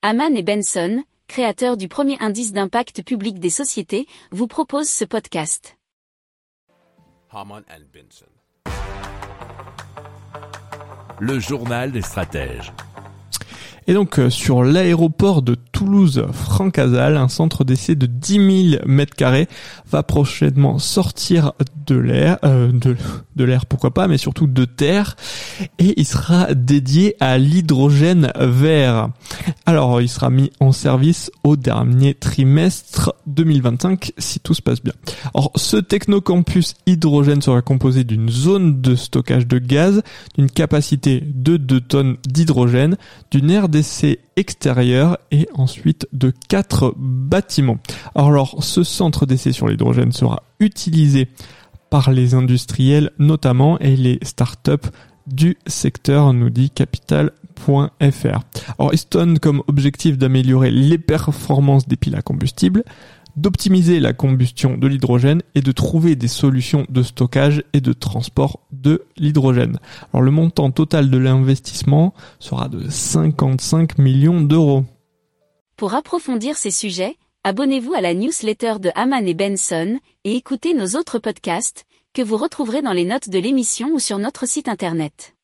Haman et Benson, créateurs du premier indice d'impact public des sociétés, vous proposent ce podcast. Haman and Benson. Le journal des stratèges. Et donc euh, sur l'aéroport de Toulouse-Francazal, un centre d'essai de 10 000 mètres carrés va prochainement sortir de l'air, euh, de, l'air pourquoi pas, mais surtout de terre, et il sera dédié à l'hydrogène vert. Alors il sera mis en service au dernier trimestre 2025 si tout se passe bien. Alors ce technocampus hydrogène sera composé d'une zone de stockage de gaz, d'une capacité de 2 tonnes d'hydrogène, d'une aire d'essai extérieure et ensuite de quatre bâtiments. Alors ce centre d'essai sur l'hydrogène sera utilisé par les industriels notamment et les startups du secteur, nous dit capital.fr. Alors, il se donne comme objectif d'améliorer les performances des piles à combustible, d'optimiser la combustion de l'hydrogène et de trouver des solutions de stockage et de transport de l'hydrogène. Alors le montant total de l'investissement sera de 55 millions d'euros. Pour approfondir ces sujets, abonnez-vous à la newsletter de Haman et Benson et écoutez nos autres podcasts que vous retrouverez dans les notes de l'émission ou sur notre site internet.